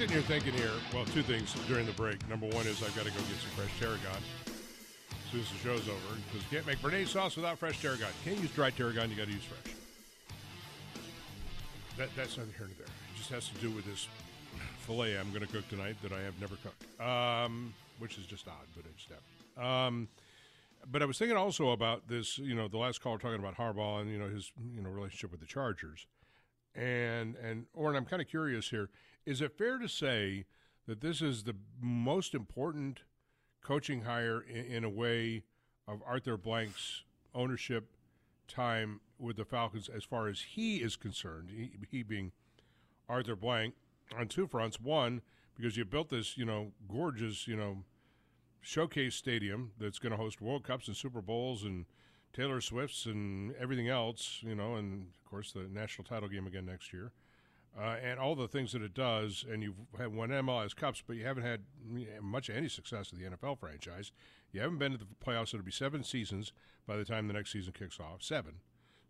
Sitting here thinking here, well, two things during the break. Number one is I've got to go get some fresh tarragon as soon as the show's over because you can't make béarnaise sauce without fresh tarragon. Can't use dry tarragon, you got to use fresh. That, that's neither here nor there. It just has to do with this filet I'm going to cook tonight that I have never cooked, um, which is just odd, but it's step. Um, but I was thinking also about this. You know, the last caller talking about Harbaugh and you know his you know relationship with the Chargers, and and Orrin, I'm kind of curious here. Is it fair to say that this is the most important coaching hire in, in a way of Arthur Blank's ownership time with the Falcons as far as he is concerned? He, he being Arthur Blank on two fronts. One, because you built this, you know, gorgeous, you know, showcase stadium that's going to host World Cups and Super Bowls and Taylor Swifts and everything else, you know, and of course the national title game again next year, uh, and all the things that it does. And you've had won MLS Cups, but you haven't had much any success with the NFL franchise. You haven't been to the playoffs. It'll be seven seasons by the time the next season kicks off. Seven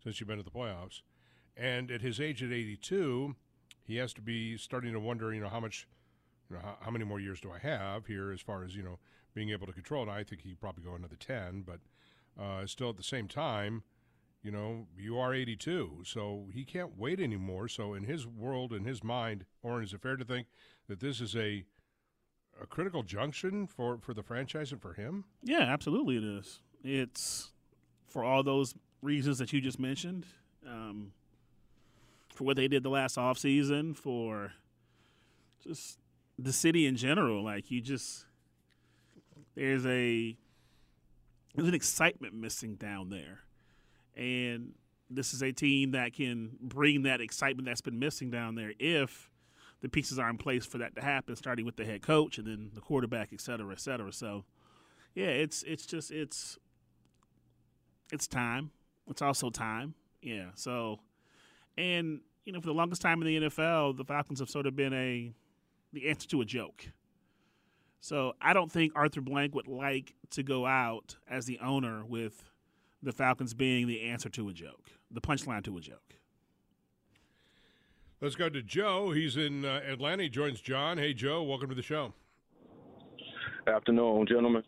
since you've been to the playoffs. And at his age at 82, he has to be starting to wonder, you know, how much, you know, how, how many more years do I have here as far as, you know, being able to control. it. I think he'd probably go another 10, but uh, still at the same time, you know, you are 82, so he can't wait anymore. So in his world, in his mind, Orrin, is it fair to think that this is a a critical junction for, for the franchise and for him? Yeah, absolutely it is. It's for all those reasons that you just mentioned, um, for what they did the last offseason, for just the city in general. Like, you just – there's a there's an excitement missing down there, and this is a team that can bring that excitement that's been missing down there if the pieces are in place for that to happen, starting with the head coach and then the quarterback, et cetera, et cetera. So, yeah, it's it's just it's it's time. It's also time. Yeah. So, and you know, for the longest time in the NFL, the Falcons have sort of been a the answer to a joke. So I don't think Arthur Blank would like to go out as the owner with the Falcons being the answer to a joke, the punchline to a joke. Let's go to Joe. He's in uh, Atlanta. He joins John. Hey, Joe, welcome to the show. Afternoon, gentlemen.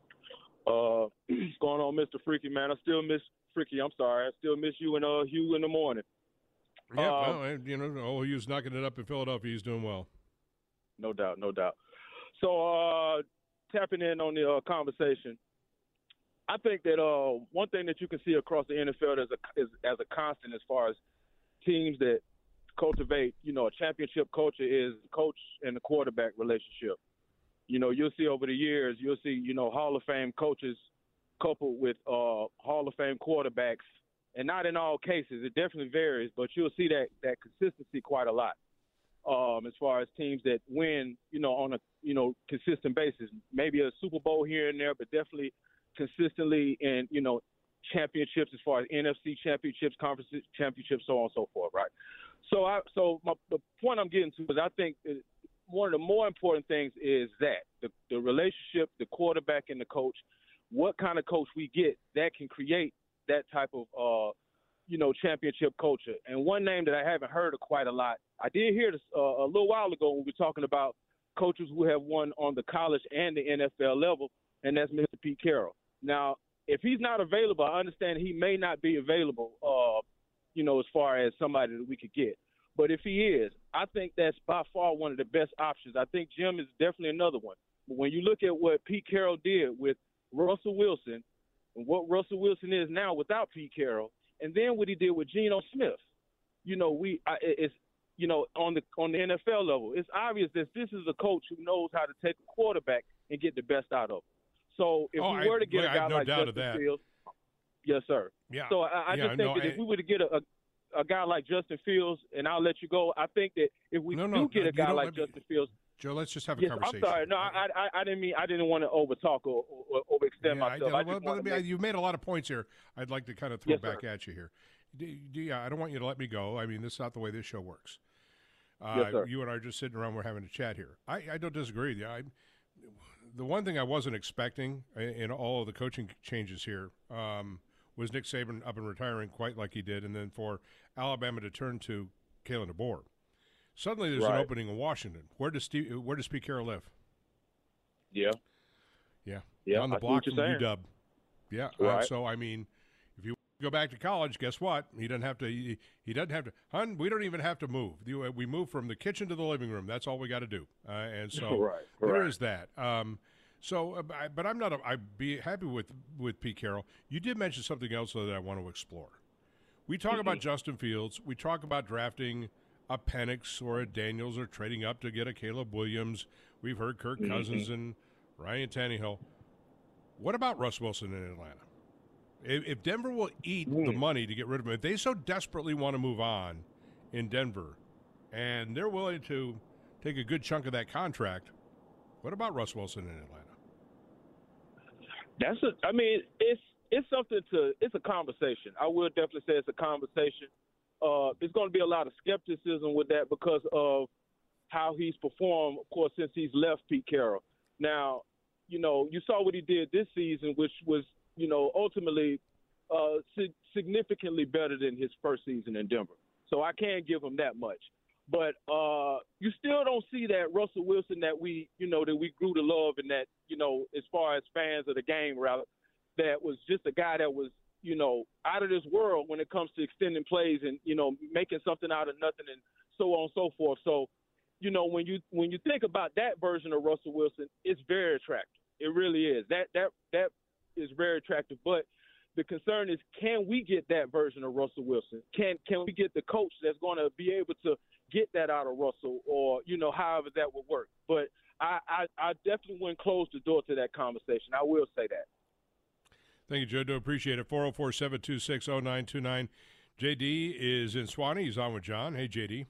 Uh, what's going on, Mr. Fricke, man? I still miss Fricke. I'm sorry. I still miss you and uh, Hugh in the morning. Yeah, um, well, you know, oh, Hugh's knocking it up in Philadelphia. He's doing well. No doubt, no doubt. So uh, tapping in on the uh, conversation, I think that uh, one thing that you can see across the NFL as a is, as a constant as far as teams that cultivate, you know, a championship culture is coach and the quarterback relationship. You know, you'll see over the years, you'll see, you know, Hall of Fame coaches coupled with uh, Hall of Fame quarterbacks, and not in all cases. It definitely varies, but you'll see that that consistency quite a lot um, as far as teams that win, you know, on a you know consistent basis. Maybe a Super Bowl here and there, but definitely consistently in you know championships as far as NFC championships, conference championships, so on and so forth, right? So I so my, the point I'm getting to is I think one of the more important things is that the, the relationship, the quarterback and the coach, what kind of coach we get that can create that type of uh, you know, championship culture. And one name that I haven't heard of quite a lot, I did hear this uh, a little while ago when we were talking about coaches who have won on the college and the NFL level, and that's Mr. Pete Carroll. Now, if he's not available, I understand he may not be available, uh, you know, as far as somebody that we could get. But if he is, I think that's by far one of the best options. I think Jim is definitely another one. But when you look at what Pete Carroll did with Russell Wilson and what Russell Wilson is now without Pete Carroll, and then what he did with Geno Smith, you know, we I, it's you know on the on the NFL level, it's obvious that this is a coach who knows how to take a quarterback and get the best out of him. So if Oh, we I- were to get I a guy no like Justin. Fields, yes, sir. Yeah. So I, I Yeah, just think no, that I- if we were to get a, a a guy like Justin Fields, and I'll let you go, I think that if we No, do get a guy like me- Justin Fields, Joe, let's just have a yes, conversation. I'm sorry. No, I, I I didn't mean I didn't want to overtalk or, or, or overextend Yeah, myself. I, well, wanted let make- you've made a lot of points here. I'd like to kind of throw Yes, back sir. at you here. D- d- yeah, I don't want you to let me go. I mean, this is not the way this show works. Uh, Yes, sir. You and I are just sitting around. We're having a chat here. I, I don't disagree with you. I, the one thing I wasn't expecting in all of the coaching changes here um, was Nick Saban up and retiring quite like he did, and then for Alabama to turn to Kalen DeBoer. Suddenly, there's an opening in Washington. Where does Steve, Where does Pete Carroll live? yeah. Yeah, Yeah, on the I block from. UW. Yeah, uh, so I mean, go back to college, guess what? He doesn't have to. He, he doesn't have to. Hun, we don't even have to move. Uh, We move from the kitchen to the living room. That's all we got to do. Uh, and so Right, there right. is that. Um, so, uh, but I'm not. A, I'd be happy with with Pete Carroll. You did mention something else though, that I want to explore. We talk about Justin Fields. We talk about drafting a Penix or a Daniels or trading up to get a Caleb Williams. We've heard Kirk Cousins and Ryan Tannehill. What about Russ Wilson in Atlanta? If, Denver will eat the money to get rid of him, if they so desperately want to move on in Denver, and they're willing to take a good chunk of that contract, what about Russ Wilson in Atlanta? That's a. I mean, it's it's something to. It's a conversation. I will definitely say it's a conversation. Uh, there's going to be a lot of skepticism with that because of how he's performed, of course, since he's left Pete Carroll. Now, you know, you saw what he did this season, which was, you know, ultimately uh, sig- significantly better than his first season in Denver. So I can't give him that much. But uh, you still don't see that Russell Wilson that we, you know, that we grew to love and that, you know, as far as fans of the game, rather, that was just a guy that was, you know, out of this world when it comes to extending plays and, you know, making something out of nothing and so on and so forth. So, you know, when you when you think about that version of Russell Wilson, it's very attractive. It really is. That that that is very attractive. But the concern is, can we get that version of Russell Wilson? Can can we get the coach that's going to be able to get that out of Russell, or you know, however that would work? But I I, I definitely wouldn't close the door to that conversation. I will say that. Thank you, Joe. Do appreciate it. 404 726 0929. JD is in Suwanee. He's on with John. Hey, JD.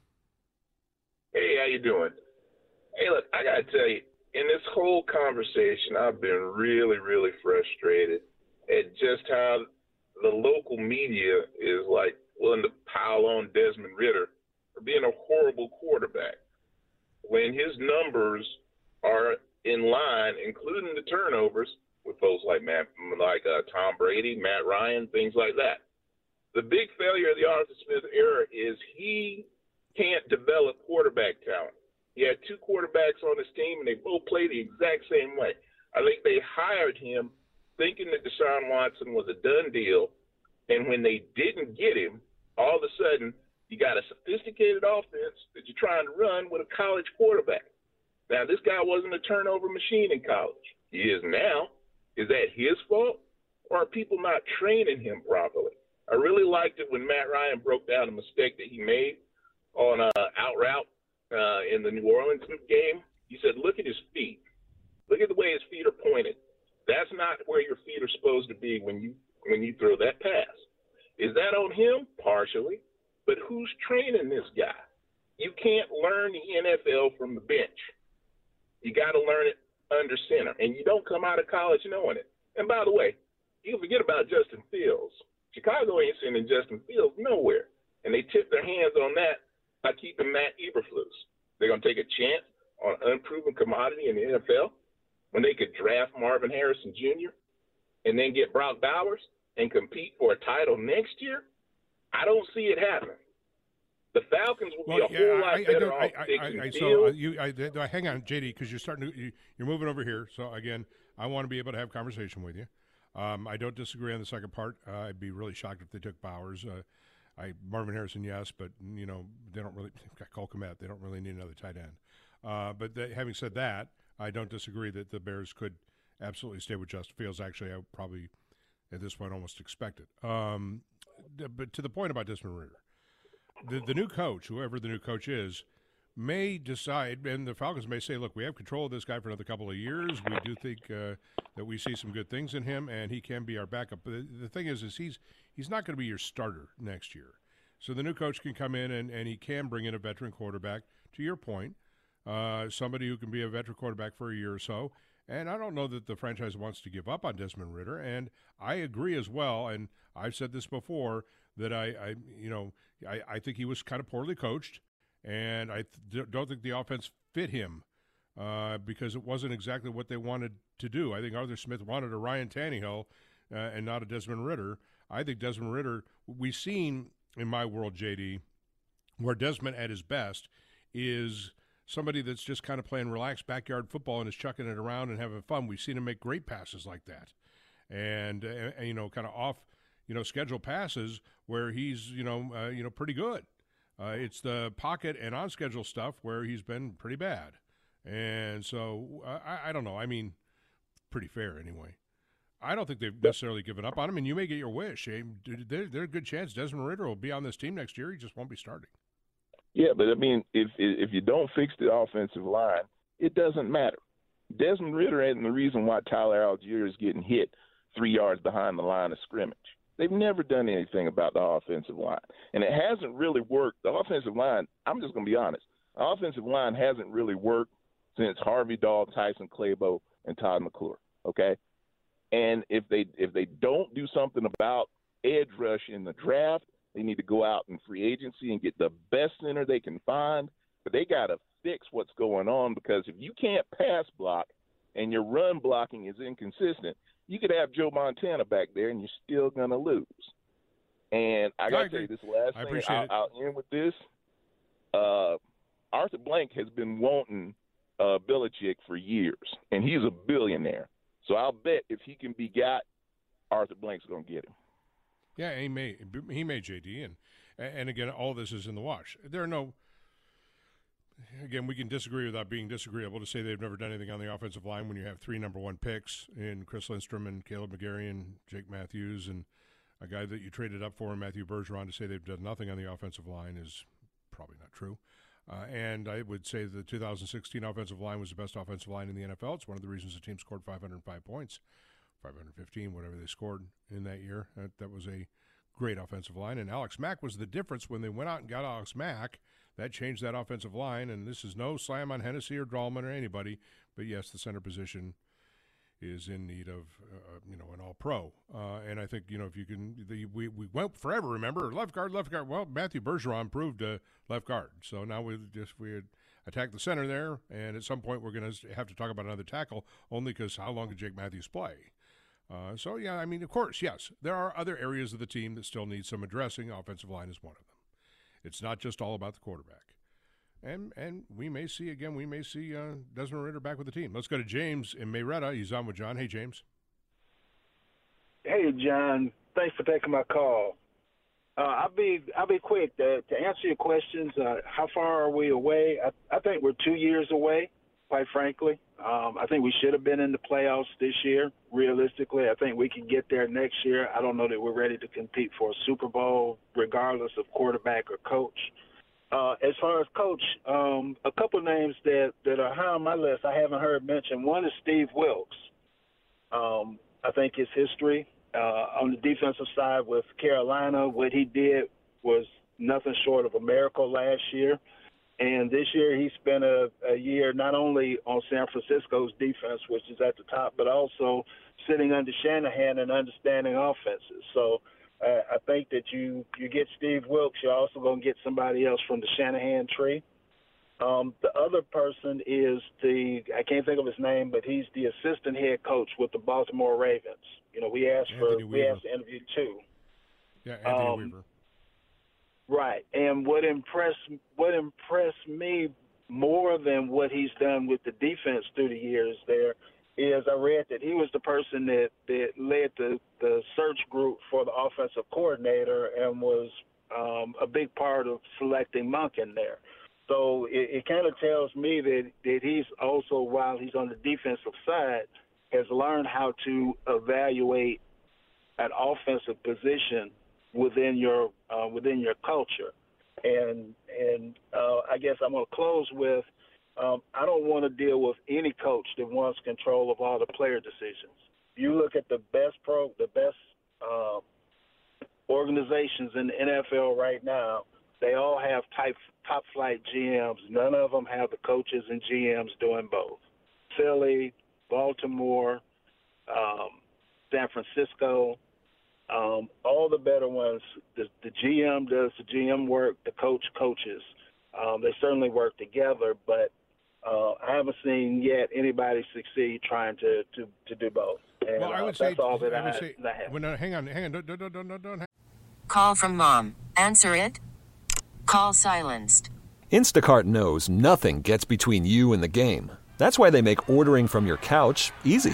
Hey, how you doing? Hey, look, I gotta tell you, in this whole conversation, I've been really, really frustrated at just how the local media is like willing to pile on Desmond Ridder for being a horrible quarterback when his numbers are in line, including the turnovers, with folks like Matt, like uh, Tom Brady, Matt Ryan, things like that. The big failure of the Arthur Smith era is he can't develop quarterback talent. He had two quarterbacks on his team, and they both play the exact same way. I think they hired him thinking that Deshaun Watson was a done deal, and when they didn't get him, all of a sudden you got a sophisticated offense that you're trying to run with a college quarterback. Now, this guy wasn't a turnover machine in college. He is now. Is that his fault, or are people not training him properly? I really liked it when Matt Ryan broke down a mistake that he made on uh, out route uh, in the New Orleans game. He said, "Look at his feet. Look at the way his feet are pointed. That's not where your feet are supposed to be when you when you throw that pass." Is that on him? Partially, but who's training this guy? You can't learn the NFL from the bench. You got to learn it under center, and you don't come out of college knowing it. And by the way, you forget about Justin Fields. Chicago ain't sending Justin Fields nowhere, and they tip their hands on that by keeping Matt Eberflus. They're going to take a chance on an unproven commodity in the NFL when they could draft Marvin Harrison Jr. and then get Brock Bowers and compete for a title next year. I don't see it happening. The Falcons will Well, be a whole yeah, lot I, better I, I, I, I, so you, hang on, JD, because you're starting to, you, you're moving over here. So again, I want to be able to have conversation with you. Um, I don't disagree on the second part. Uh, I'd be really shocked if they took Bowers. Uh, I Marvin Harrison, yes, but you know they don't really Cole Kmet. They don't really need another tight end. Uh, but having said that, I don't disagree that the Bears could absolutely stay with Justin Fields. Actually, I probably at this point almost expect it. Um, but to the point about Desmond Ridder, the the new coach, whoever the new coach is, may decide, and the Falcons may say, "Look, we have control of this guy for another couple of years. We do think uh, that we see some good things in him, and he can be our backup." But the, the thing is, is he's he's not going to be your starter next year. So the new coach can come in and, and he can bring in a veteran quarterback. To your point, uh, somebody who can be a veteran quarterback for a year or so. And I don't know that the franchise wants to give up on Desmond Ridder. And I agree as well. And I've said this before that I, I you know, I, I think he was kind of poorly coached, and I th- don't think the offense fit him uh, because it wasn't exactly what they wanted to do. I think Arthur Smith wanted a Ryan Tannehill uh, and not a Desmond Ridder. I think Desmond Ridder, We've seen in my world, JD, where Desmond at his best is somebody that's just kind of playing relaxed backyard football and is chucking it around and having fun. We've seen him make great passes like that, and, uh, and you know, kind of off, you know, schedule passes where he's you know, uh, you know, pretty good. Uh, it's the pocket and on schedule stuff where he's been pretty bad, and so uh, I, I don't know. I mean, pretty fair anyway. I don't think they've necessarily given up on him, and you may get your wish. There's a good chance Desmond Ridder will be on this team next year. He just won't be starting. Yeah, but I mean, if if you don't fix the offensive line, it doesn't matter. Desmond Ridder isn't the reason why Tyler Allgeier is getting hit three yards behind the line of scrimmage. They've never done anything about the offensive line, and it hasn't really worked. The offensive line, I'm just going to be honest, the offensive line hasn't really worked since Harvey Dahl, Tyson Clabo, and Todd McClure. Okay, and if they if they don't do something about edge rush in the draft, they need to go out in free agency and get the best center they can find. But they got to fix what's going on because if you can't pass block and your run blocking is inconsistent, you could have Joe Montana back there and you're still going to lose. And I got to tell you this last I thing. I'll, I'll, end with this. Uh, Arthur Blank has been wanting uh, Belichick for years, and he's a billionaire. So I'll bet if he can be got, Arthur Blank's going to get him. Yeah, he may he may JD and and again all this is in the wash. There are no again we can disagree without being disagreeable to say they've never done anything on the offensive line when you have three number one picks in Chris Lindstrom and Kaleb McGary and Jake Matthews and a guy that you traded up for Matthew Bergeron to say they've done nothing on the offensive line is probably not true. Uh, and I would say the 2016 offensive line was the best offensive line in the NFL. It's one of the reasons the team scored 505 points. 515, whatever they scored in that year. That, that was a great offensive line. And Alex Mack was the difference when they went out and got Alex Mack. That changed that offensive line. And this is no slam on Hennessy or Drawman or anybody, but yes, the center position is in need of uh, you know an all pro. Uh, and I think you know if you can, the, we we went forever. Remember left guard, left guard. Well, Matthew Bergeron proved a left guard, so now we just we had attacked the center there, and at some point we're going to have to talk about another tackle, only because how long did Jake Matthews play? Uh, so, yeah, I mean, of course, yes, there are other areas of the team that still need some addressing. Offensive line is one of them. It's not just all about the quarterback. And and we may see, again, we may see uh, Desmond Ridder back with the team. Let's go to James in Marietta. He's on with John. Hey, James. Hey, John. Thanks for taking my call. Uh, I'll be I'll be quick to, to answer your questions. Uh, how far are we away? I, I think we're two years away quite frankly. Um, I think we should have been in the playoffs this year. Realistically, I think we can get there next year. I don't know that we're ready to compete for a Super Bowl, regardless of quarterback or coach. Uh, as far as coach, um, a couple names that that are high on my list I haven't heard mentioned. One is Steve Wilks. Um, I think his history uh, on the defensive side with Carolina, what he did was nothing short of a miracle last year. And this year he spent a, a year not only on San Francisco's defense, which is at the top, but also sitting under Shanahan and understanding offenses. So uh, I think that you you get Steve Wilks, you're also going to get somebody else from the Shanahan tree. Um, the other person is the I can't think of his name, but he's the assistant head coach with the Baltimore Ravens. You know, we asked Anthony for Weaver. we asked to interview two. Yeah, Anthony Um, Weaver. Right. And what impressed what impressed me more than what he's done with the defense through the years there is I read that he was the person that, that led the, the search group for the offensive coordinator and was um, a big part of selecting Monk in there. So it, it kind of tells me that, that he's also, while he's on the defensive side, has learned how to evaluate an offensive position within your uh, within your culture. And and uh, I guess I'm going to close with um, I don't want to deal with any coach that wants control of all the player decisions. You look at the best pro, the best uh, organizations in the NFL right now. They all have type top flight GMs. None of them have the coaches and GMs doing both. Philly, Baltimore, um, San Francisco, um, all the better ones. The, the GM does the GM work. The coach coaches. Um, they certainly work together, but uh, I haven't seen yet anybody succeed trying to to, to do both. And, well, I would uh, say, that's all that I I, would say, that I have. well, no, hang on, hang on, don't, don't, don't, don't, don't. Call from mom. Answer it. Call silenced. Instacart knows nothing gets between you and the game. That's why they make ordering from your couch easy.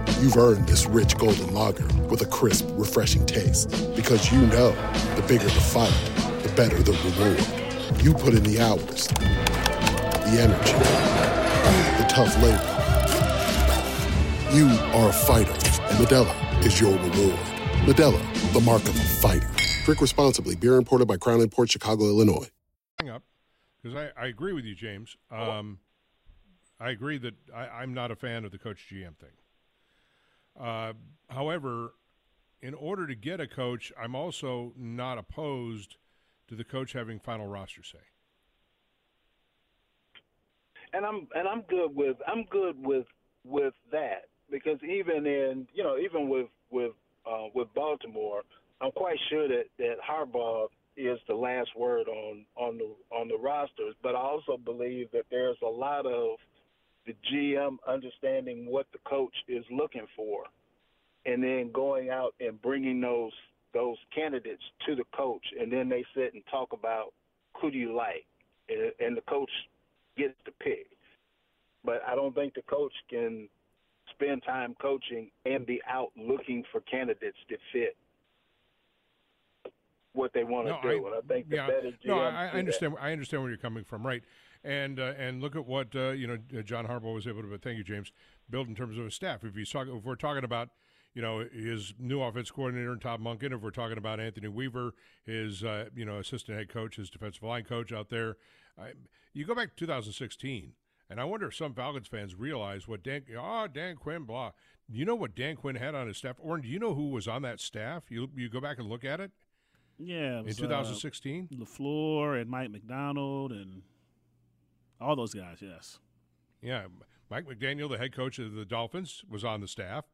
You've earned this rich golden lager with a crisp, refreshing taste. Because you know the bigger the fight, the better the reward. You put in the hours, the energy, the tough labor. You are a fighter, and Modelo is your reward. Modelo, the mark of a fighter. Drink responsibly. Beer imported by Crown Port Chicago, Illinois. hang up because I, I agree with you, James. Um, I agree that I, I'm not a fan of the coach GM thing. Uh, however, in order to get a coach, I'm also not opposed to the coach having final roster say. and I'm and I'm good with I'm good with with that because even in you know even with with uh, with Baltimore, I'm quite sure that that Harbaugh is the last word on on the on the rosters. But I also believe that there's a lot of the GM understanding what the coach is looking for, and then going out and bringing those those candidates to the coach, and then they sit and talk about who do you like, and, and the coach gets to pick. But I don't think the coach can spend time coaching and be out looking for candidates to fit what they want to No, do. and I think the yeah, better GM no, I, I that. understand. I understand where you're coming from, right? And uh, and look at what uh, you know uh, John Harbaugh was able to. Thank you, James. Build in terms of his staff. If he's talking, if we're talking about you know his new offense coordinator Todd Monken, if we're talking about Anthony Weaver, his uh, you know assistant head coach, his defensive line coach out there, I, you go back to 2016, and I wonder if some Falcons fans realize what Dan, oh Dan Quinn, blah. You know what Dan Quinn had on his staff, or do you know who was on that staff? You you go back and look at it Yeah, it in 2016. Uh, Lafleur and Mike McDonald and all those guys. Yes. Yeah, Mike McDaniel, the head coach of the Dolphins, was on the staff.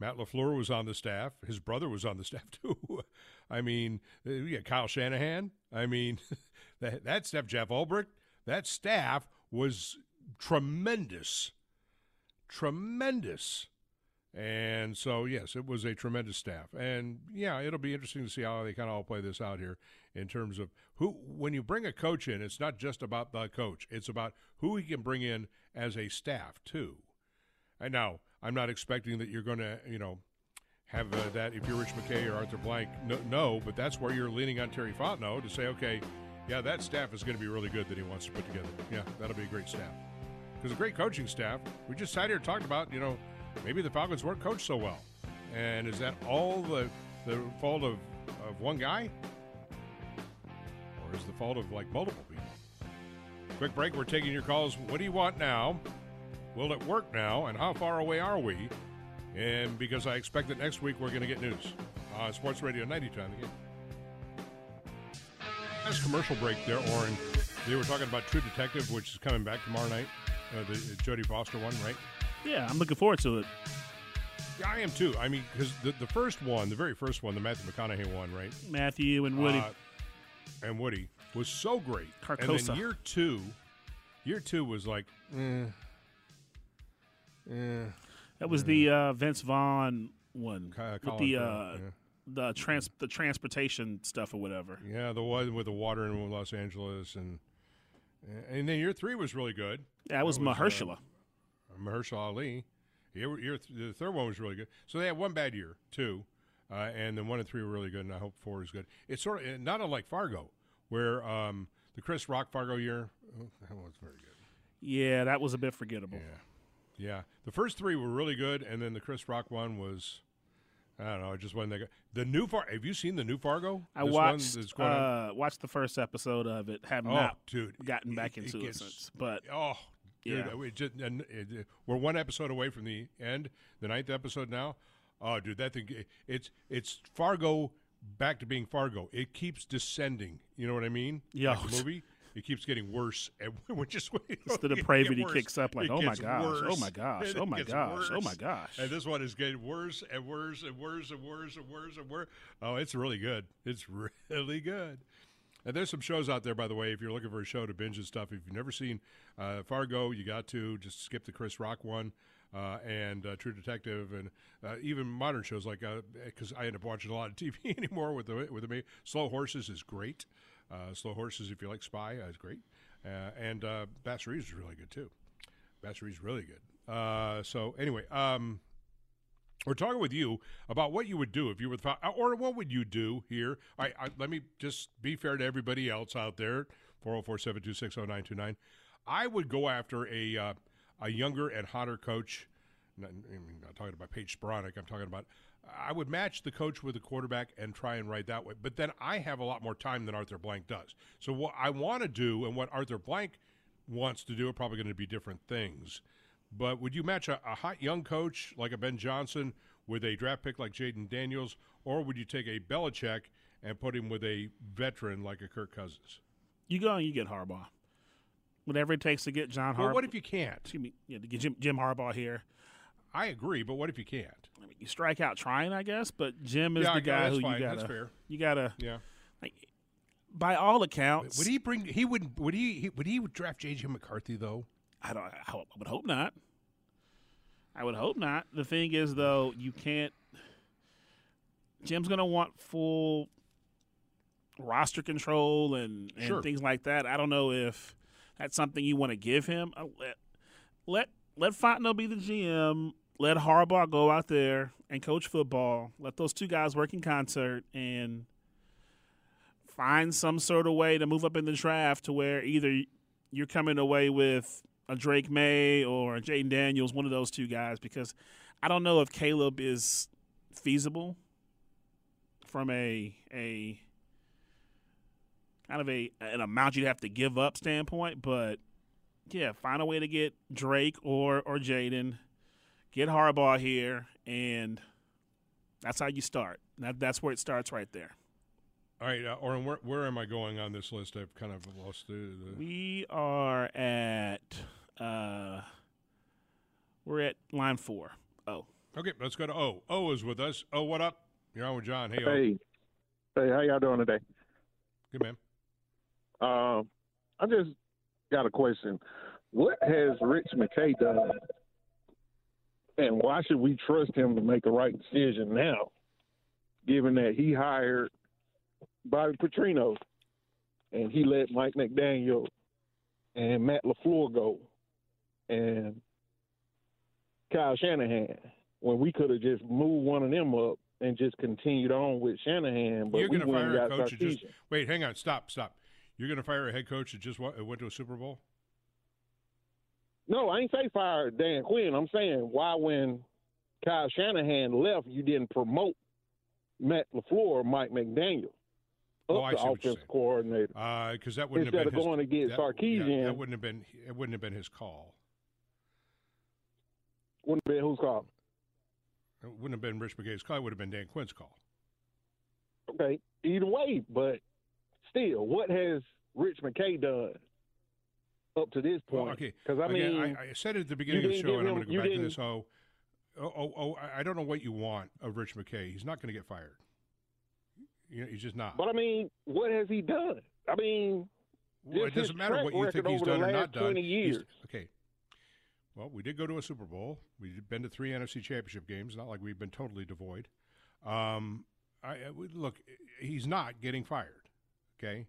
Matt Lafleur was on the staff. His brother was on the staff too. I mean, uh, yeah, Kyle Shanahan. I mean, that that staff, Jeff Ulbrich, that staff was tremendous, tremendous. And so, yes, it was a tremendous staff. And yeah, it'll be interesting to see how they kind of all play this out here in terms of who, when you bring a coach in, it's not just about the coach, it's about who he can bring in as a staff, too. And now, I'm not expecting that you're going to, you know, have uh, that if you're Rich McKay or Arthur Blank. No, no, but that's where you're leaning on Terry Fontenot to say, okay, yeah, that staff is going to be really good that he wants to put together. Yeah, that'll be a great staff. Because a great coaching staff, we just sat here and talked about, you know, maybe the Falcons weren't coached so well. And is that all the, the fault of, of one guy? Is the fault of like multiple people? Quick break. We're taking your calls. What do you want now? Will it work now? And how far away are we? And because I expect that next week we're going to get news. Uh, Sports Radio 92 on the game. Last commercial break there, Oren. They were talking about True Detective, which is coming back tomorrow night. Uh, the Jodie Foster one, right? Yeah, I'm looking forward to it. Yeah, I am too. I mean, because the, the first one, the very first one, the Matthew McConaughey one, right? Matthew and Woody. Uh, and Woody was so great. And then year two, year two was like, eh, eh. that was the uh, Vince Vaughn one Ki- with the uh, yeah. the trans the transportation stuff or whatever. Yeah, the one with the water in Los Angeles, and and then year three was really good. Yeah, it was uh, Mahershala. Mahershala Ali. Year, year th- the third one was really good. So they had one bad year, two, uh, and then one and three were really good, and I hope four is good. It's sort of not unlike Fargo, where um, the Chris Rock Fargo year oh, that was very good. Yeah, that was a bit forgettable. Yeah, yeah. The first three were really good, and then the Chris Rock one was. I don't know. I just wasn't that good. The new Far. Have you seen the new Fargo? I This watched uh, watched the first episode of it. Have Oh, not dude, gotten back it- it into it, gets- since, but Oh, dude, Yeah. just, and it, we're one episode away from the end, the ninth episode now. Oh, dude, that thing, it's it's Fargo back to being Fargo. It keeps descending. You know what I mean? Yeah. Like movie. It keeps getting worse, and we're just waiting. It's the depravity worse. kicks up like, It oh my gosh, oh my gosh, oh my gosh, oh my gosh. And this one is getting worse and worse and worse and worse and worse and worse. Oh, it's really good. It's really good. And there's some shows out there, by the way, if you're looking for a show to binge and stuff. If you've never seen uh, Fargo, you got to just skip the Chris Rock one uh, and uh, True Detective, and uh, even modern shows like because I end up watching a lot of TV anymore with the with the Slow Horses is great. Uh, Slow Horses, if you like spy, uh, is great, uh, and uh, Bass is really good too. Bass is really good. Uh, so anyway, um, we're talking with you about what you would do if you were the or what would you do here. Right, I, let me just be fair to everybody else out there. 404-726-0929. I would go after a uh, a younger and hotter coach. Not, I mean, not talking about Paige Sporonic. I'm talking about. I would match the coach with the quarterback and try and ride that way. But then I have a lot more time than Arthur Blank does. So what I want to do and what Arthur Blank wants to do are probably going to be different things. But would you match a, a hot young coach like a Ben Johnson with a draft pick like Jayden Daniels, or would you take a Belichick and put him with a veteran like a Kirk Cousins? You go and you get Harbaugh. Whatever it takes to get John Harbaugh. Well, what if you can't? Excuse me, yeah, to get Jim, Jim Harbaugh here. I agree, but what if you can't? I mean, you strike out trying, I guess, but Jim is Yeah, the gu- guy who fine. you gotta. That's fair. You gotta. Yeah. Like, by all accounts, Would he bring? He would. Would he? he would he draft J.J. McCarthy though? I don't. I, hope, I would hope not. I would hope not. The thing is, though, you can't. Jim's gonna want full roster control and, and Sure. things like that. I don't know if that's something you want to give him. Uh, Let let let Fontenot be the GM. Let Harbaugh go out there and coach football. Let those two guys work in concert and find some sort of way to move up in the draft to where either you're coming away with a Drake Maye or a Jayden Daniels, one of those two guys, because I don't know if Caleb is feasible from a a kind of a an amount you'd have to give up standpoint, but yeah, find a way to get Drake or or Jayden, get Harbaugh here, and that's how you start. That that's where it starts right there. All right, uh, Oren, where, where am I going on this list? I've kind of lost the. the We are at uh we're at line four. Oh. okay, let's go to O. O is with us. Oh, what up? You're on with John. Hey, O. Hey, hey, how y'all doing today? Good man. Um, I just got a question. What has Rich McKay done, and why should we trust him to make the right decision now, given that he hired Bobby Petrino and he let Mike McDaniel and Matt LaFleur go, and Kyle Shanahan, when we could have just moved one of them up and just continued on with Shanahan, but You're going to fire a coach just wait. Hang on. Stop. Stop. You're going to fire a head coach that just went to a Super Bowl. No, I ain't say fire Dan Quinn. I'm saying why when Kyle Shanahan left, you didn't promote Matt LaFleur Mike McDaniel. Oh, up Oh, I the see offensive coordinator. Uh, because that wouldn't Instead have of been his, going to get that, Sarkisian. Yeah, that wouldn't have been it. Wouldn't have been his call. Wouldn't have been who's call. It wouldn't have been Rich McKay's call. It would have been Dan Quinn's call. Okay, either way, but still, what has Rich McKay done up to this Well, point? okay. Because I Again, mean, I, I said it at the beginning of the show, and I'm going to go back to this. Oh, oh, oh, oh, I- don't know what you want of Rich McKay. He's not going to get fired. You know, he's just not. but I mean, what has he done? I mean, Well, it doesn't matter what you think he's done or not done. 20 He's- okay. Well, we did go to a Super Bowl. We've been to three NFC Championship games. Not like we've been totally devoid. Um, I, I look. He's not getting fired. Okay.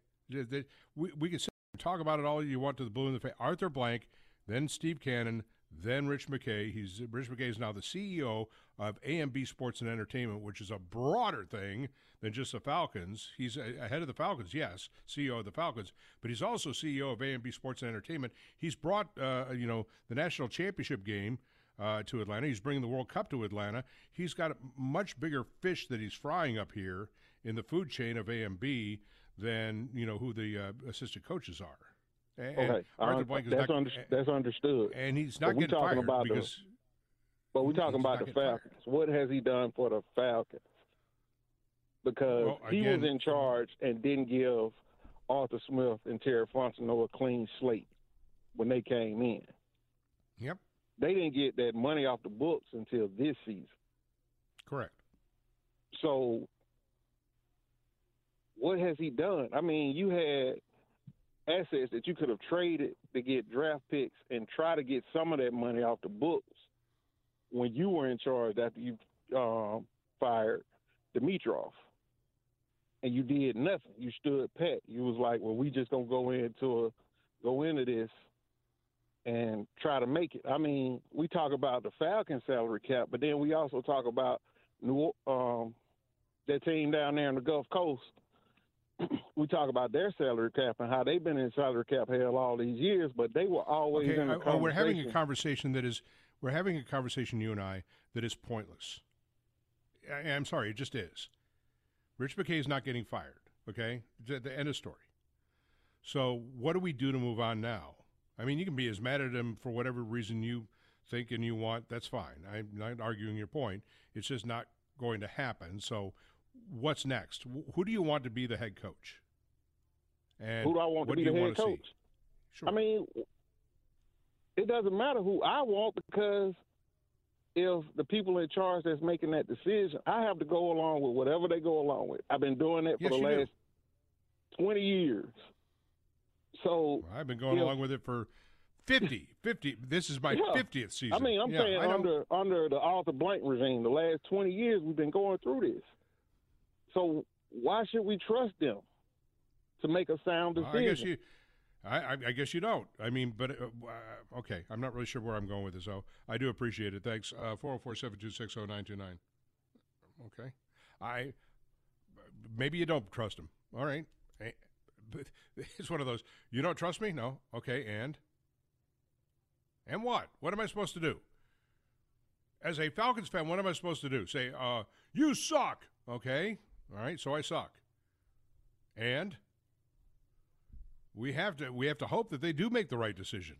We we can talk about it all you want to the blue in the face. Arthur Blank, then Steve Cannon, then Rich McKay. He's Rich McKay is now the CEO of AMB Sports and Entertainment, which is a broader thing than just the Falcons. He's ahead of the Falcons, yes, CEO of the Falcons, but he's also CEO of AMB Sports and Entertainment. He's brought uh, you know the national championship game. Uh, to Atlanta, he's bringing the World Cup to Atlanta. He's got much bigger fish that he's frying up here in the food chain of AMB than you know who the uh, assistant coaches are. And okay, Arthur Blank is that's not, under, that's understood. and he's not getting talking fired about the- because But we're talking about the getting fired. Falcons. What has he done for the Falcons? Because Well, he was in charge and didn't give Arthur Smith and Terry Fontenot a clean slate when they came in. Yep, They didn't get that money off the books until this season. correct. So, what has he done? I mean, you had assets that you could have traded to get draft picks and try to get some of that money off the books when you were in charge after you um, fired Dimitroff. And you did nothing. You stood pat. You was like, "Well, we just gonna go into a go into this and try to make it." I mean, we talk about the Falcon salary cap, but then we also talk about New um, that team down there in the Gulf Coast. We talk about their salary cap and how they've been in salary cap hell all these years, but they were always Okay, in the I- oh, we're having a conversation. that is we're having a conversation you and I that is pointless. I, I'm sorry, it just is. Rich McKay is not getting fired. Okay, the, the end of story. So what do we do to move on now? I mean, you can be as mad at him for whatever reason you think and you want. That's fine. I'm not arguing your point. It's just not going to happen. So what's next? Who do you want to be the head coach? And who do I want to be the head want to see? coach? I mean, it doesn't matter who I want because if the people in charge that's making that decision, I have to go along with whatever they go along with. I've been doing that for Yes, the you do. last twenty years. So I've been going if- along with it for 50, 50. This is my Yeah. 50th season. I mean, I'm Yeah, saying under under the Arthur Blank regime, the last twenty years we've been going through this. So why should we trust them to make a sound decision? I guess you. I, I, I guess you don't. I mean, but uh, uh, okay. I'm not really sure where I'm going with this. So I do appreciate it. Thanks. Uh, Four zero four seven two six zero nine two nine. Okay. I maybe you don't trust him. All right. Eh, But it's one of those. You don't trust me? No. Okay. And and what? What am I supposed to do? As a Falcons fan, what am I supposed to do? Say, uh, you suck. Okay. All right. So I suck. And we have to we have to hope that they do make the right decision.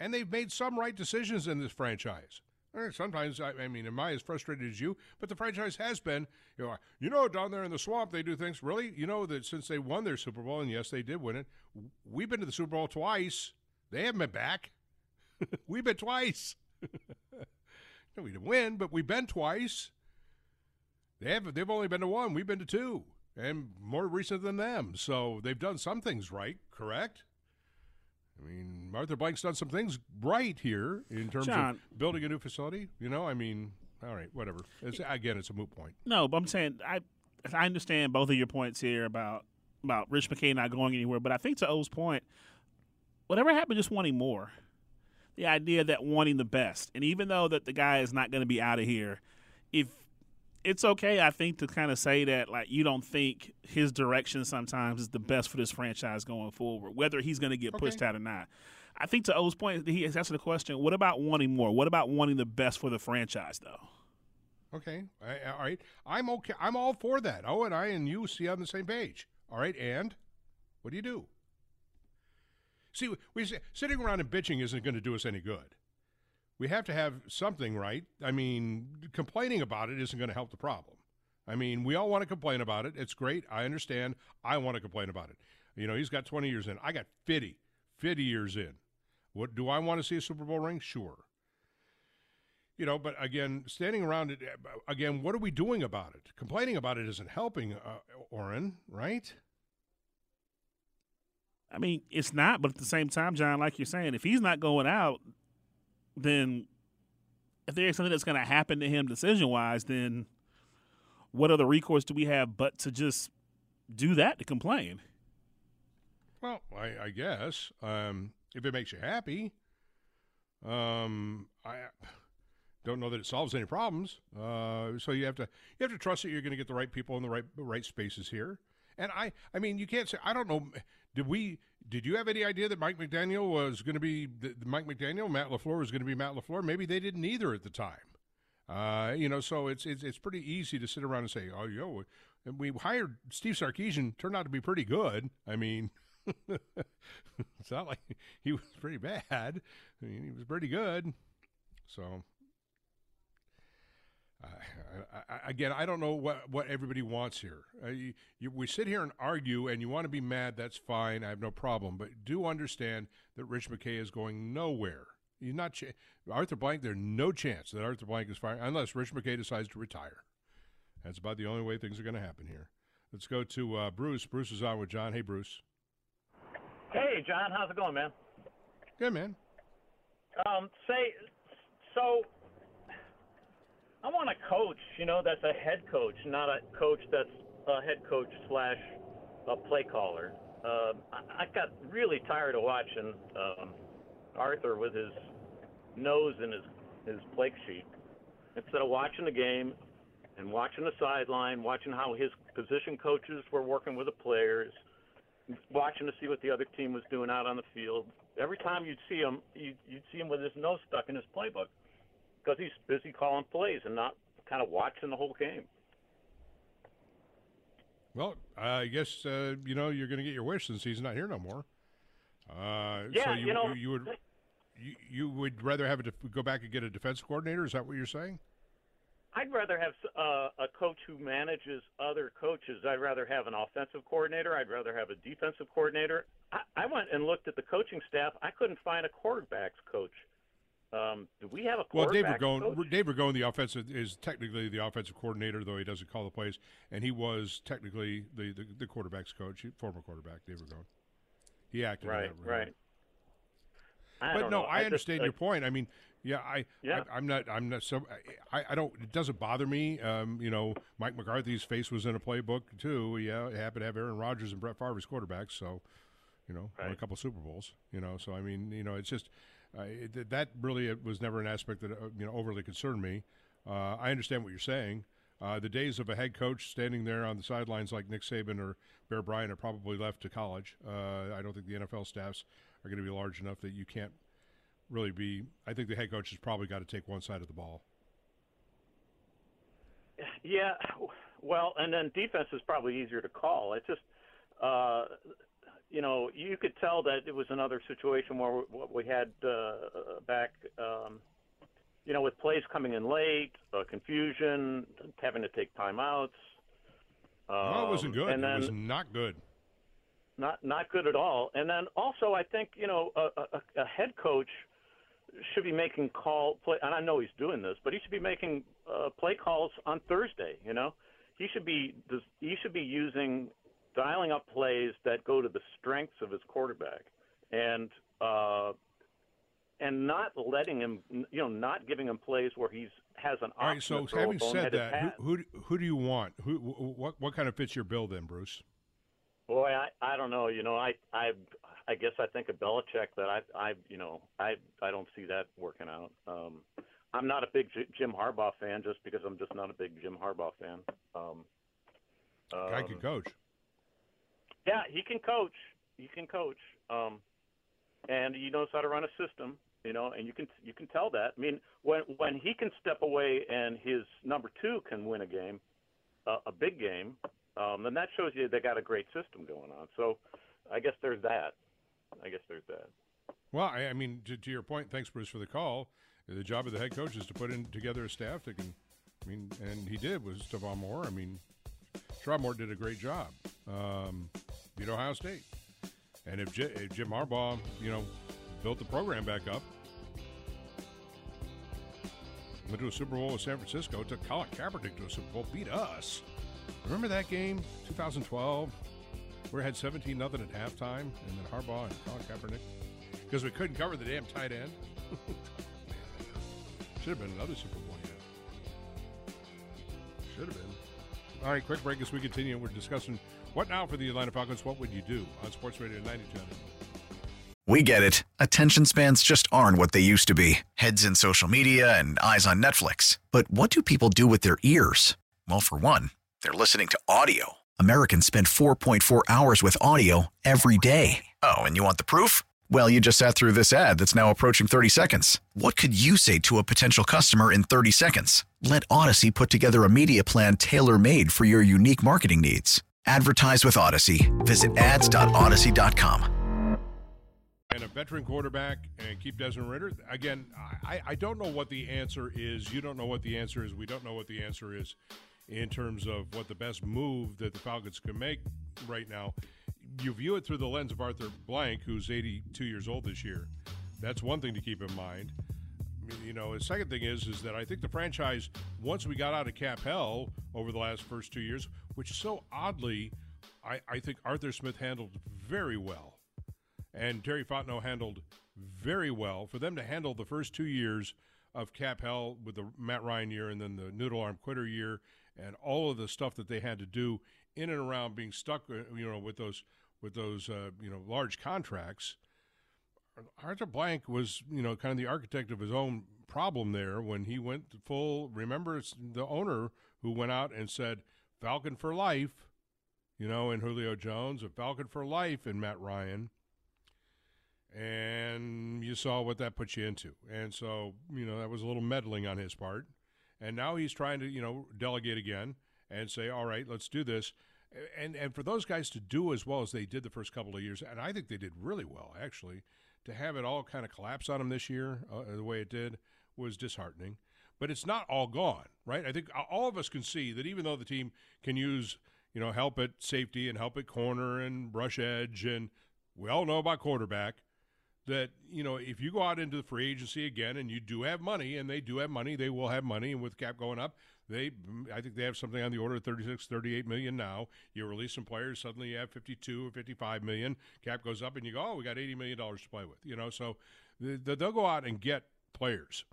And they've made some right decisions in this franchise. Eh, Sometimes, I, I mean, am I as frustrated as you? But the franchise has been, you know, you know, down there in the swamp, they do things. Really, you know that since they won their Super Bowl, and yes, they did win it. We've been to the Super Bowl twice. They haven't been back. we've been twice. no, we didn't win, but we've been twice. They have. They've only been to one. We've been to two, and more recent than them. So they've done some things right. Correct. I mean, Arthur Blank's done some things right here in terms John. of building a new facility. You know, I mean, all right, whatever. It's, again, it's a moot point. No, but I'm saying I I understand both of your points here about about Rich McKay not going anywhere, but I think to O's point, whatever happened, just wanting more. The idea that wanting the best, and even though that the guy is not going to be out of here, if it's okay, I think to kind of say that like you don't think his direction sometimes is the best for this franchise going forward, whether he's going to get pushed out or not. I think to O's point, he has answered the question: What about wanting more? What about wanting the best for the franchise, though? Okay, all right. I'm okay. I'm all for that. Oh, and I and you see on the same page. All right, and what do you do? See, we sitting around and bitching isn't going to do us any good. We have to have something right. I mean, complaining about it isn't going to help the problem. I mean, we all want to complain about it. It's great. I understand. I want to complain about it. You know, he's got 20 years in. I got 50, 50 years in. What do I want to see a Super Bowl ring? Sure. You know, but again, standing around it again, what are we doing about it? Complaining about it isn't helping, uh, Orrin, right? I mean, it's not, but at the same time, John, like you're saying, if he's not going out, then if there's something that's going to happen to him decision wise, then what other recourse do we have but to just do that to complain? Well, I, I guess um, if it makes you happy, um, I don't know that it solves any problems. Uh, so you have to you have to trust that you're going to get the right people in the right right spaces here. And I, I mean, you can't say I don't know. Did we? Did you have any idea that Mike McDaniel was going to be Mike McDaniel? Matt LaFleur was going to be Matt LaFleur. Maybe they didn't either at the time. Uh, you know, so it's, it's it's pretty easy to sit around and say, "Oh, yo, we hired Steve Sarkisian. Turned out to be pretty good." I mean, it's not like he was pretty bad. I mean, he was pretty good. So I, I, again, I don't know what, what everybody wants here. Uh, you, you, we sit here and argue, and you want to be mad. That's fine. I have no problem. But do understand that Rich McKay is going nowhere. He's not ch- Arthur Blank. There's no chance that Arthur Blank is fired unless Rich McKay decides to retire. That's about the only way things are going to happen here. Let's go to uh, Bruce. Bruce is on with John. Hey, Bruce. Hey, John. How's it going, man? Good, man. Um, say, so I want a coach, you know, that's a head coach, not a coach that's a head coach slash a play caller. Uh, I, I got really tired of watching um, Arthur with his nose in his his play sheet instead of watching the game and watching the sideline, watching how his position coaches were working with the players, watching to see what the other team was doing out on the field. Every time you'd see him, you'd, you'd see him with his nose stuck in his playbook because he's busy calling plays and not kind of watching the whole game. Well, I guess uh, you know you're going to get your wish since he's not here no more. Uh, yeah, so you, you know, you, you would you, you, would rather have to go back and get a defensive coordinator? Is that what you're saying? I'd rather have uh, a coach who manages other coaches. I'd rather have an offensive coordinator. I'd rather have a defensive coordinator. I, I went and looked at the coaching staff. I couldn't find a quarterbacks coach. Um, do we have a well? Dave Ragone, coach? Dave Ragone, the offensive is technically the offensive coordinator, though he doesn't call the plays, and he was technically the the, the quarterbacks coach, former quarterback Dave Ragone. He acted right, right. I but know. no, I, I understand just, your point. I mean, yeah, I, yeah. I am not, I'm not so, I, I don't. It doesn't bother me. Um, you know, Mike McCarthy's face was in a playbook too. Yeah, it happened to have Aaron Rodgers and Brett Favre as quarterbacks, so you know, right. a couple Super Bowls. You know, so I mean, you know, it's just uh, it, that really was never an aspect that uh, you know overly concerned me. Uh, I understand what you're saying. Uh, the days of a head coach standing there on the sidelines like Nick Saban or Bear Bryant are probably left to college. Uh, I don't think the NFL staffs are going to be large enough that you can't really be. I think the head coach has probably got to take one side of the ball. Yeah, well, and then defense is probably easier to call. It's just uh, you know, you could tell that it was another situation where what we had uh, back, um, you know, with plays coming in late, uh, confusion, having to take timeouts. Um, no, it wasn't good. And then, it was not good. Not not good at all. And then also, I think you know, a, a, a head coach should be making call play, and I know he's doing this, but he should be making uh, play calls on Thursday. You know, he should be he should be using dialing up plays that go to the strengths of his quarterback, and uh, and not letting him, you know, not giving him plays where he's has an All right. So having said that, who, who who do you want? Who what what kind of fits your bill then, Bruce? Boy, I I don't know. You know, I I I guess I think of Belichick that I I you know I I don't see that working out. Um, I'm not a big Jim Harbaugh fan just because I'm just not a big Jim Harbaugh fan. Um, Guy can coach. Yeah, he can coach. He can coach. Um, and he knows how to run a system. You know, and you can you can tell that. I mean, when when he can step away and his number two can win a game, uh, a big game, um, then that shows you they got a great system going on. So I guess there's that. I guess there's that. Well, I, I mean, to, to, your point, thanks, Bruce, for the call. The job of the head coach is to put in together a staff that can. I mean, and he did with Stevan Moore. I mean, Sherrone Moore did a great job. Um, beat Ohio State, and if, J, if Jim Harbaugh, you know, built the program back up, went to a Super Bowl with San Francisco, took Colin Kaepernick to a Super Bowl, beat us. Remember that game, 2012? We had 17 nothing at halftime, and then Harbaugh and Colin Kaepernick because we couldn't cover the damn tight end. Should have been another Super Bowl yet. Should have been. All right, quick break as we continue. We're discussing what now for the Atlanta Falcons. What would you do on Sports Radio 92? We get it. Attention spans just aren't what they used to be heads in social media and eyes on Netflix. But what do people do with their ears? Well, for one, they're listening to audio. Americans spend 4.4 hours with audio every day. Oh, and you want the proof? Well, you just sat through this ad that's now approaching 30 seconds. What could you say to a potential customer in 30 seconds? Let Audacy put together a media plan tailor made for your unique marketing needs. Advertise with Audacy. Visit ads.audacy.com. And a veteran quarterback and keep Desmond Ridder. Again, I, I don't know what the answer is. You don't know what the answer is. We don't know what the answer is in terms of what the best move that the Falcons can make right now. You view it through the lens of Arthur Blank, who's 82 years old this year. That's one thing to keep in mind. You know, the second thing is is that I think the franchise, once we got out of cap hell over the last first two years, which so oddly, I, I think Arthur Smith handled very well, and Terry Fontenot handled very well. For them to handle the first two years of cap hell with the Matt Ryan year and then the noodle arm quitter year and all of the stuff that they had to do in and around being stuck, uh, you know, with those with those uh, you know large contracts. Arthur Blank was, you know, kind of the architect of his own problem there when he went full. Remember, the owner who went out and said Falcon for life, you know, in Julio Jones, a Falcon for life in Matt Ryan. And you saw what that put you into. And so, you know, that was a little meddling on his part. And now he's trying to, you know, delegate again and say, all right, let's do this. And and for those guys to do as well as they did the first couple of years, and I think they did really well actually, to have it all kind of collapse on them this year uh, the way it did was disheartening. But it's not all gone, right? I think all of us can see that even though the team can use, you know, help at safety and help at corner and brush edge, and we all know about quarterback, that you know if you go out into the free agency again and you do have money and they do have money they will have money and with cap going up they i think they have something on the order of 36 38 million now you release some players suddenly you have 52 or 55 million cap goes up and you go oh we got 80 million dollars to play with you know so they'll go out and get players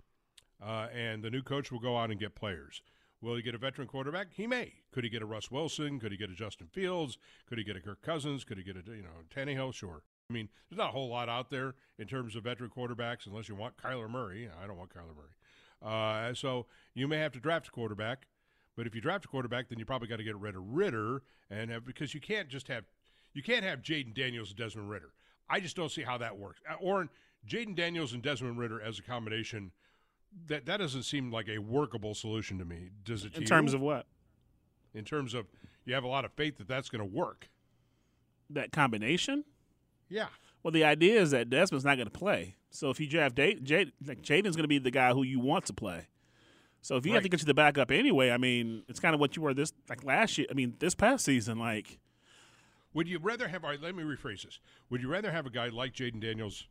uh, and the new coach will go out and get players Will he get a veteran quarterback? He may. Could he get a Russ Wilson? Could he get a Justin Fields? Could he get a Kirk Cousins? Could he get a you know Tannehill? Sure. I mean, there's not a whole lot out there in terms of veteran quarterbacks unless you want Kyler Murray. I don't want Kyler Murray. Uh, so you may have to draft a quarterback, but if you draft a quarterback, then you probably got to get rid of Ridder and have, because you can't just have you can't have Jayden Daniels and Desmond Ridder. I just don't see how that works. Uh, or Jayden Daniels and Desmond Ridder as a combination that that doesn't seem like a workable solution to me. Does it? In terms you? of what? In terms of you have a lot of faith that that's going to work. That combination. Yeah. Well, the idea is that Desmond's not going to play. So if you draft Jayden, like Jayden's going to be the guy who you want to play. So if you right. have to get to the backup anyway, I mean, it's kind of what you were this like last year. I mean, this past season, like. Would you rather have? All right, let me rephrase this. Would you rather have a guy like Jayden Daniels?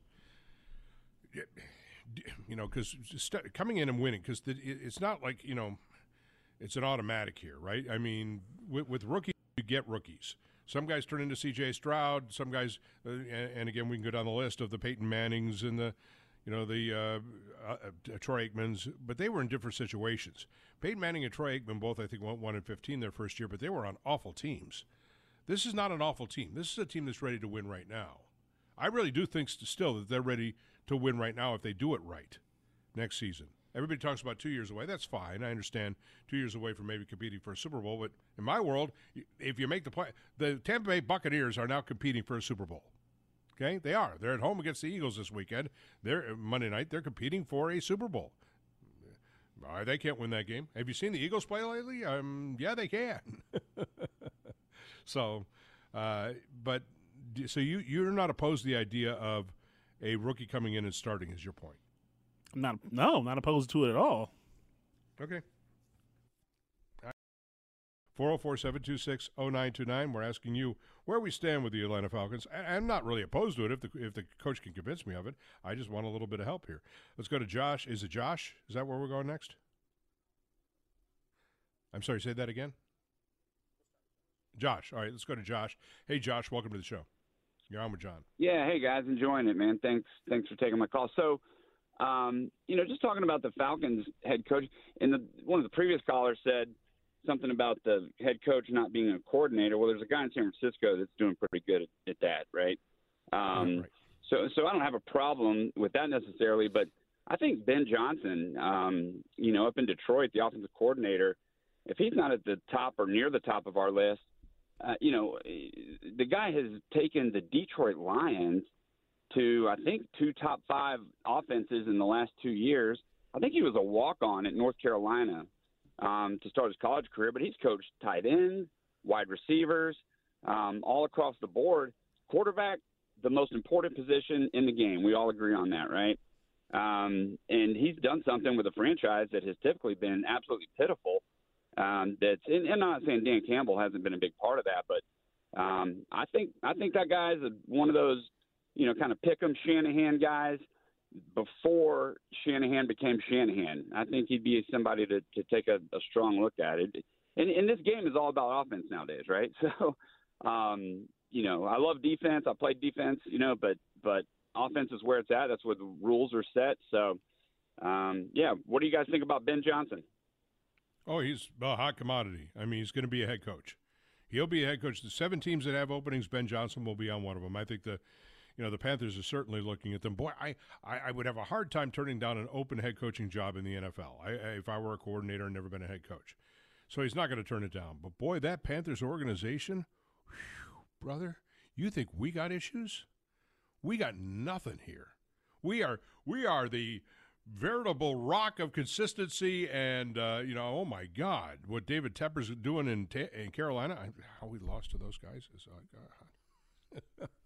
You know, because coming in and winning, because it's not like you know, it's an automatic here, right? I mean, with, with rookies, you get rookies. Some guys turn into C.J. Stroud. Some guys, uh, and, and, again, we can go down the list of the Peyton Mannings and the, you know, the uh, uh, uh, Troy Aikmans, but they were in different situations. Peyton Manning and Troy Aikman both, I think, went one and fifteen their first year, but they were on awful teams. This is not an awful team. This is a team that's ready to win right now. I really do think still that they're ready to win right now if they do it right next season. Everybody talks about two years away. That's fine. I understand two years away from maybe competing for a Super Bowl. But in my world, if you make the play, the Tampa Bay Buccaneers are now competing for a Super Bowl. Okay, they are. They're at home against the Eagles this weekend. They're uh, Monday night. They're competing for a Super Bowl. Uh, they can't win that game. Have you seen the Eagles play lately? Um, yeah, they can. so, uh, but so you you're not opposed to the idea of a rookie coming in and starting, is your point? I'm not. No, I'm not opposed to it at all. Okay. 404 726 0929. We're asking you where we stand with the Atlanta Falcons. I, am not really opposed to it if the, if the coach can convince me of it. I just want a little bit of help here. Let's go to Josh. Is it Josh? Is that where we're going next? I'm sorry, say that again. Josh. All right, let's go to Josh. Hey, Josh, welcome to the show. You're on with John. Yeah, hey guys, enjoying it, man. Thanks, thanks for taking my call. So, um, you know, just talking about the Falcons head coach, and the one of the previous callers said something about the head coach not being a coordinator. Well, there's a guy in San Francisco that's doing pretty good at, at that, right? Um, right. So, so I don't have a problem with that necessarily, but I think Ben Johnson, um, you know, up in Detroit, the offensive coordinator, if he's not at the top or near the top of our list, uh, you know, the guy has taken the Detroit Lions to I think two top five offenses in the last two years. I think he was a walk on at North Carolina um, to start his college career, but he's coached tight ends, wide receivers, um, all across the board. Quarterback, the most important position in the game. We all agree on that, right? Um, and he's done something with a franchise that has typically been absolutely pitiful. Um, that's and, and I'm not saying Dan Campbell hasn't been a big part of that, but um, I think I think that guy's a, one of those you know kind of pick 'em Shanahan guys before Shanahan became Shanahan. I think he'd be somebody to, to take a, a strong look at it. And, and this game is all about offense nowadays, right? So, um, you know, I love defense. I played defense, you know, but but offense is where it's at. That's where the rules are set. So, um, yeah. What do you guys think about Ben Johnson? Oh, he's a hot commodity. I mean, he's going to be a head coach. He'll be a head coach. The seven teams that have openings, Ben Johnson will be on one of them. I think the you know, the Panthers are certainly looking at them. Boy, I, I, I would have a hard time turning down an open head coaching job in the NFL I, I, if I were a coordinator and never been a head coach. So he's not going to turn it down. But boy, that Panthers organization, whew, brother, you think we got issues? We got nothing here. We are we are the veritable rock of consistency and uh, you know oh my god what david tepper's doing in, in carolina I, how we lost to those guys is uh,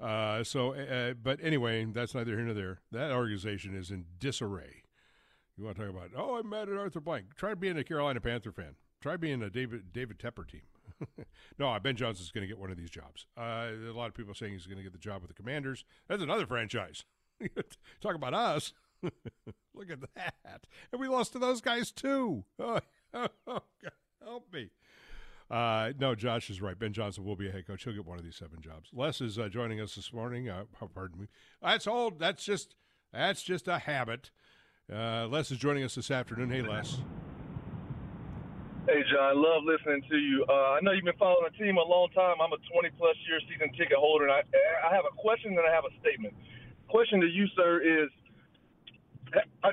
Uh, so, uh, but anyway, that's neither here nor there. That organization is in disarray. You want to talk about? Oh, I'm mad at Arthur Blank. Try being a Carolina Panther fan. Try being a David David Tepper team. no, Ben Johnson's going to get one of these jobs. Uh, a lot of people saying he's going to get the job with the Commanders. That's another franchise. talk about us. Look at that. And we lost to those guys too. Oh, oh, God, help me. Uh, no, Josh is right. Ben Johnson will be a head coach. He'll get one of these seven jobs. Les is uh, joining us this morning. Uh, pardon me. That's old. That's just that's just a habit. Uh, Les is joining us this afternoon. Hey, Les. Hey, John. I love listening to you. Uh, I know you've been following the team a long time. I'm a 20 plus year season ticket holder, and I, I have a question and I have a statement. Question to you, sir, is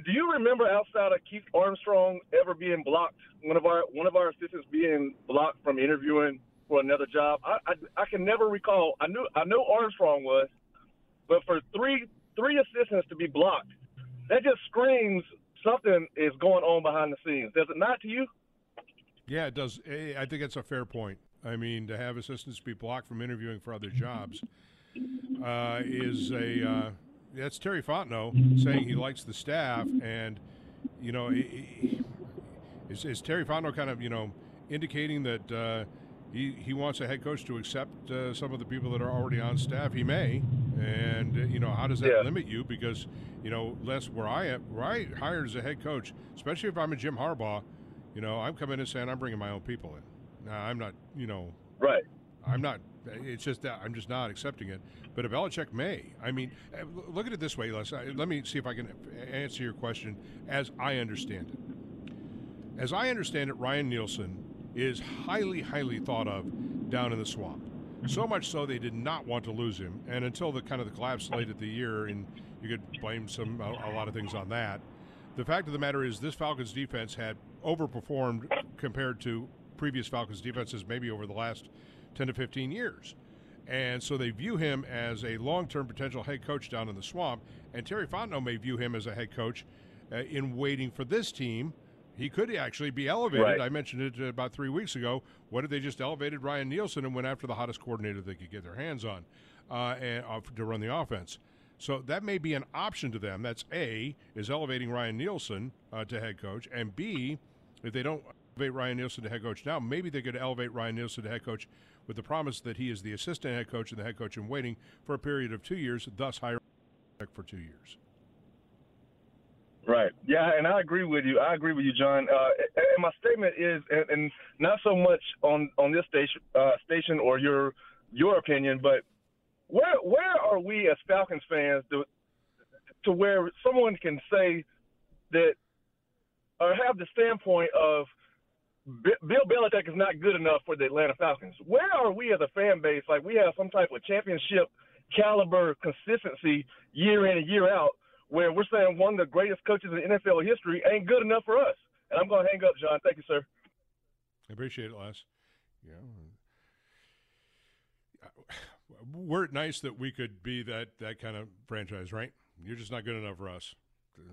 do you remember outside of Keith Armstrong ever being blocked? One of our one of our assistants being blocked from interviewing for another job. I, I, I can never recall. I knew I know Armstrong was, but for three three assistants to be blocked, that just screams something is going on behind the scenes. Does it not to you? Yeah, it does. I think it's a fair point. I mean, to have assistants be blocked from interviewing for other jobs uh, is a uh, that's Terry Fontenot saying he likes the staff, and you know, is, is Terry Fontenot kind of you know indicating that uh, he he wants a head coach to accept uh, some of the people that are already on staff? He may, and uh, you know, how does that yeah. limit you? Because you know, less where I am, where I hired as a head coach, especially if I'm a Jim Harbaugh, you know, I'm coming in saying I'm bringing my own people in. Now, I'm not, you know, right. I'm not. It's just that I'm just not accepting it. But if Belichick may, I mean, uh, look at it this way, Les. Let me see if I can answer your question as I understand it. As I understand it, Ryan Nielsen is highly, highly thought of down in the swamp. So much so they did not want to lose him, and until the kind of the collapse late at the year, and you could blame some a, a lot of things on that. The fact of the matter is, this Falcons defense had overperformed compared to previous Falcons defenses, maybe over the last 10 to 15 years. And so they view him as a long term potential head coach down in the swamp. And Terry Fontenot may view him as a head coach uh, in waiting for this team He could actually be elevated. Right. I mentioned it about three weeks ago. What if they just elevated Ryan Nielsen and went after the hottest coordinator they could get their hands on uh, and uh, to run the offense? So that may be an option to them. That's A, is elevating Ryan Nielsen uh, to head coach. And B, if they don't elevate Ryan Nielsen to head coach now, maybe they could elevate Ryan Nielsen to head coach with the promise that he is the assistant head coach and the head coach in waiting for a period of two years, thus hiring for two years. Right. Yeah, and I agree with you. I agree with you, John. Uh, and my statement is, and, and not so much on on this station uh, station or your your opinion, but where where are we as Falcons fans to to where someone can say that or have the standpoint of Bill Belichick is not good enough for the Atlanta Falcons. Where are we as a fan base? Like we have some type of championship caliber consistency year in and year out, where we're saying one of the greatest coaches in NFL history ain't good enough for us. And I'm going to hang up, John. Thank you, sir. I appreciate it, Les. Yeah. We're it nice that we could be that, that kind of franchise, right? You're just not good enough for us. Uh,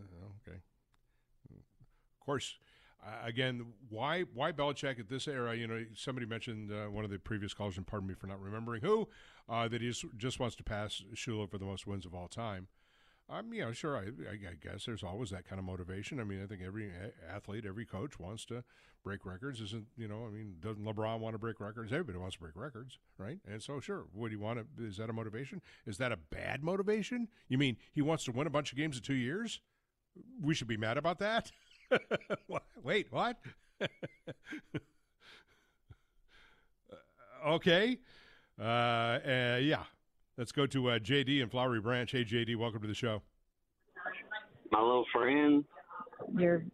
Okay. Of course, again, why why Belichick at this era? You know, somebody mentioned uh, one of the previous callers, and pardon me for not remembering who, uh, that he just, wants to pass Shula for the most wins of all time. Um, you know, sure, I, I, I guess there's always that kind of motivation. I mean, I think every athlete, every coach wants to break records. Isn't you know? I mean, doesn't LeBron want to break records? Everybody wants to break records, right? And so, sure, would he want to? Is that a motivation? Is that a bad motivation? You mean he wants to win a bunch of games in two years? We should be mad about that. What? Wait, what? okay. Uh, uh, yeah. Let's go to uh, JD in Flowery Branch. Hey, JD, welcome to the show. my little friend. your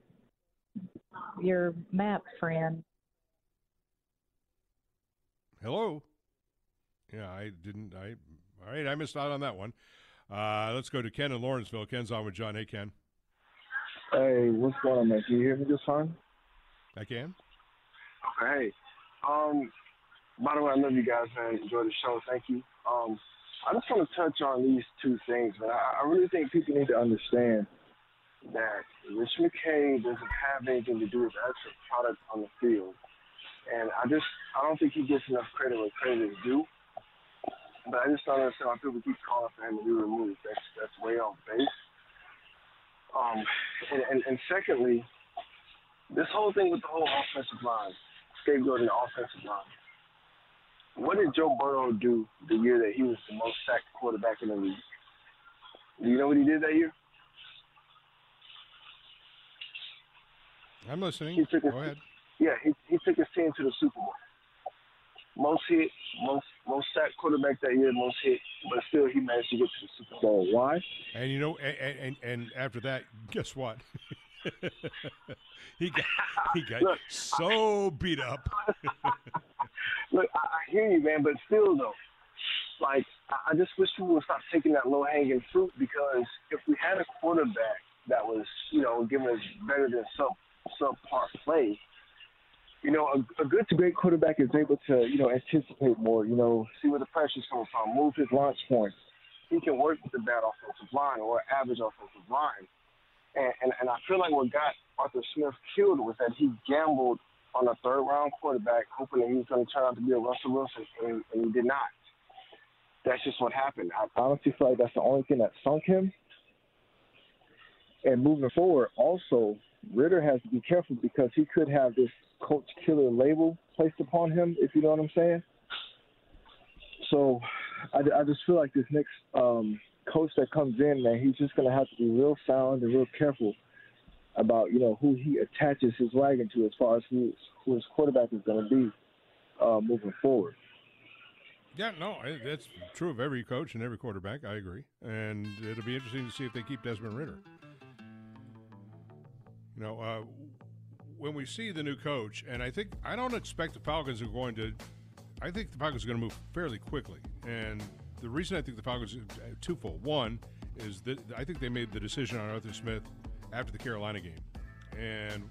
your map friend. Hello. Yeah, I didn't. I all right. I missed out on that one. Uh, let's go to Ken in Lawrenceville. Ken's on with John. Hey, Ken. Hey, what's going on, man? Can you hear me just fine? I can. Okay. Um, by the way, I love you guys, man. Enjoy the show. Thank you. Um, I just want to touch on these two things, man. I, I really think people need to understand that Rich McKay doesn't have anything to do with the actual product on the field. And I just, I don't think he gets enough credit where credit is due. But I just don't understand why people keep calling for him to be removed. That's, that's way off base. Um, and, and, and secondly, this whole thing with the whole offensive line, scapegoating the offensive line. What did Joe Burrow do the year that he was the most sacked quarterback in the league? Do you know what he did that year? I'm listening. He took his, Go ahead. Yeah, he, he took his team to the Super Bowl. Most hit, most most sack quarterback that year, most hit, but still he managed to get to the Super Bowl. Why? And you know, and and, and after that, guess what? he got he got Look, so beat up. Look, I, I hear you, man, but still though, like I, I just wish people would stop taking that low hanging fruit because if we had a quarterback that was, you know, giving us better than some sub subpar play, you know, a, a good to great quarterback is able to, you know, anticipate more, you know, see where the pressure's coming from, move his launch points. He can work with the bad offensive line or average offensive line. And, and, and I feel like what got Arthur Smith killed was that he gambled on a third round quarterback, hoping that he was going to turn out to be a Russell Wilson, and, and he did not. That's just what happened. I honestly feel like that's the only thing that sunk him. And moving forward, also, Ridder has to be careful because he could have this coach killer label placed upon him, if you know what I'm saying. So I, I just feel like this next um, coach that comes in, man, he's just going to have to be real sound and real careful about, you know, who he attaches his wagon to as far as who, who his quarterback is going to be uh, moving forward. Yeah, no, that's true of every coach and every quarterback. I agree, and it'll be interesting to see if they keep Desmond Ridder. You know, uh, when we see the new coach, and I think I don't expect the Falcons are going to. I think the Falcons are going to move fairly quickly, and the reason I think the Falcons uh, twofold. One is that I think they made the decision on Arthur Smith after the Carolina game, and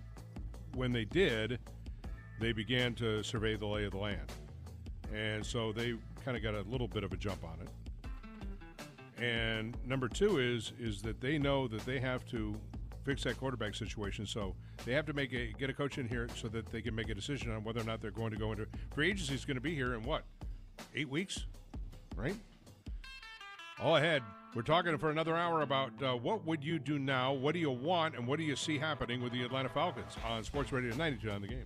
when they did, they began to survey the lay of the land, and so they kind of got a little bit of a jump on it. And number two is is that they know that they have to fix that quarterback situation. So they have to make a get a coach in here so that they can make a decision on whether or not they're going to go into free agency. Is going to be here in what eight weeks, right? All ahead. We're talking for another hour about uh, what would you do now, what do you want, and what do you see happening with the Atlanta Falcons on Sports Radio 92 on the game.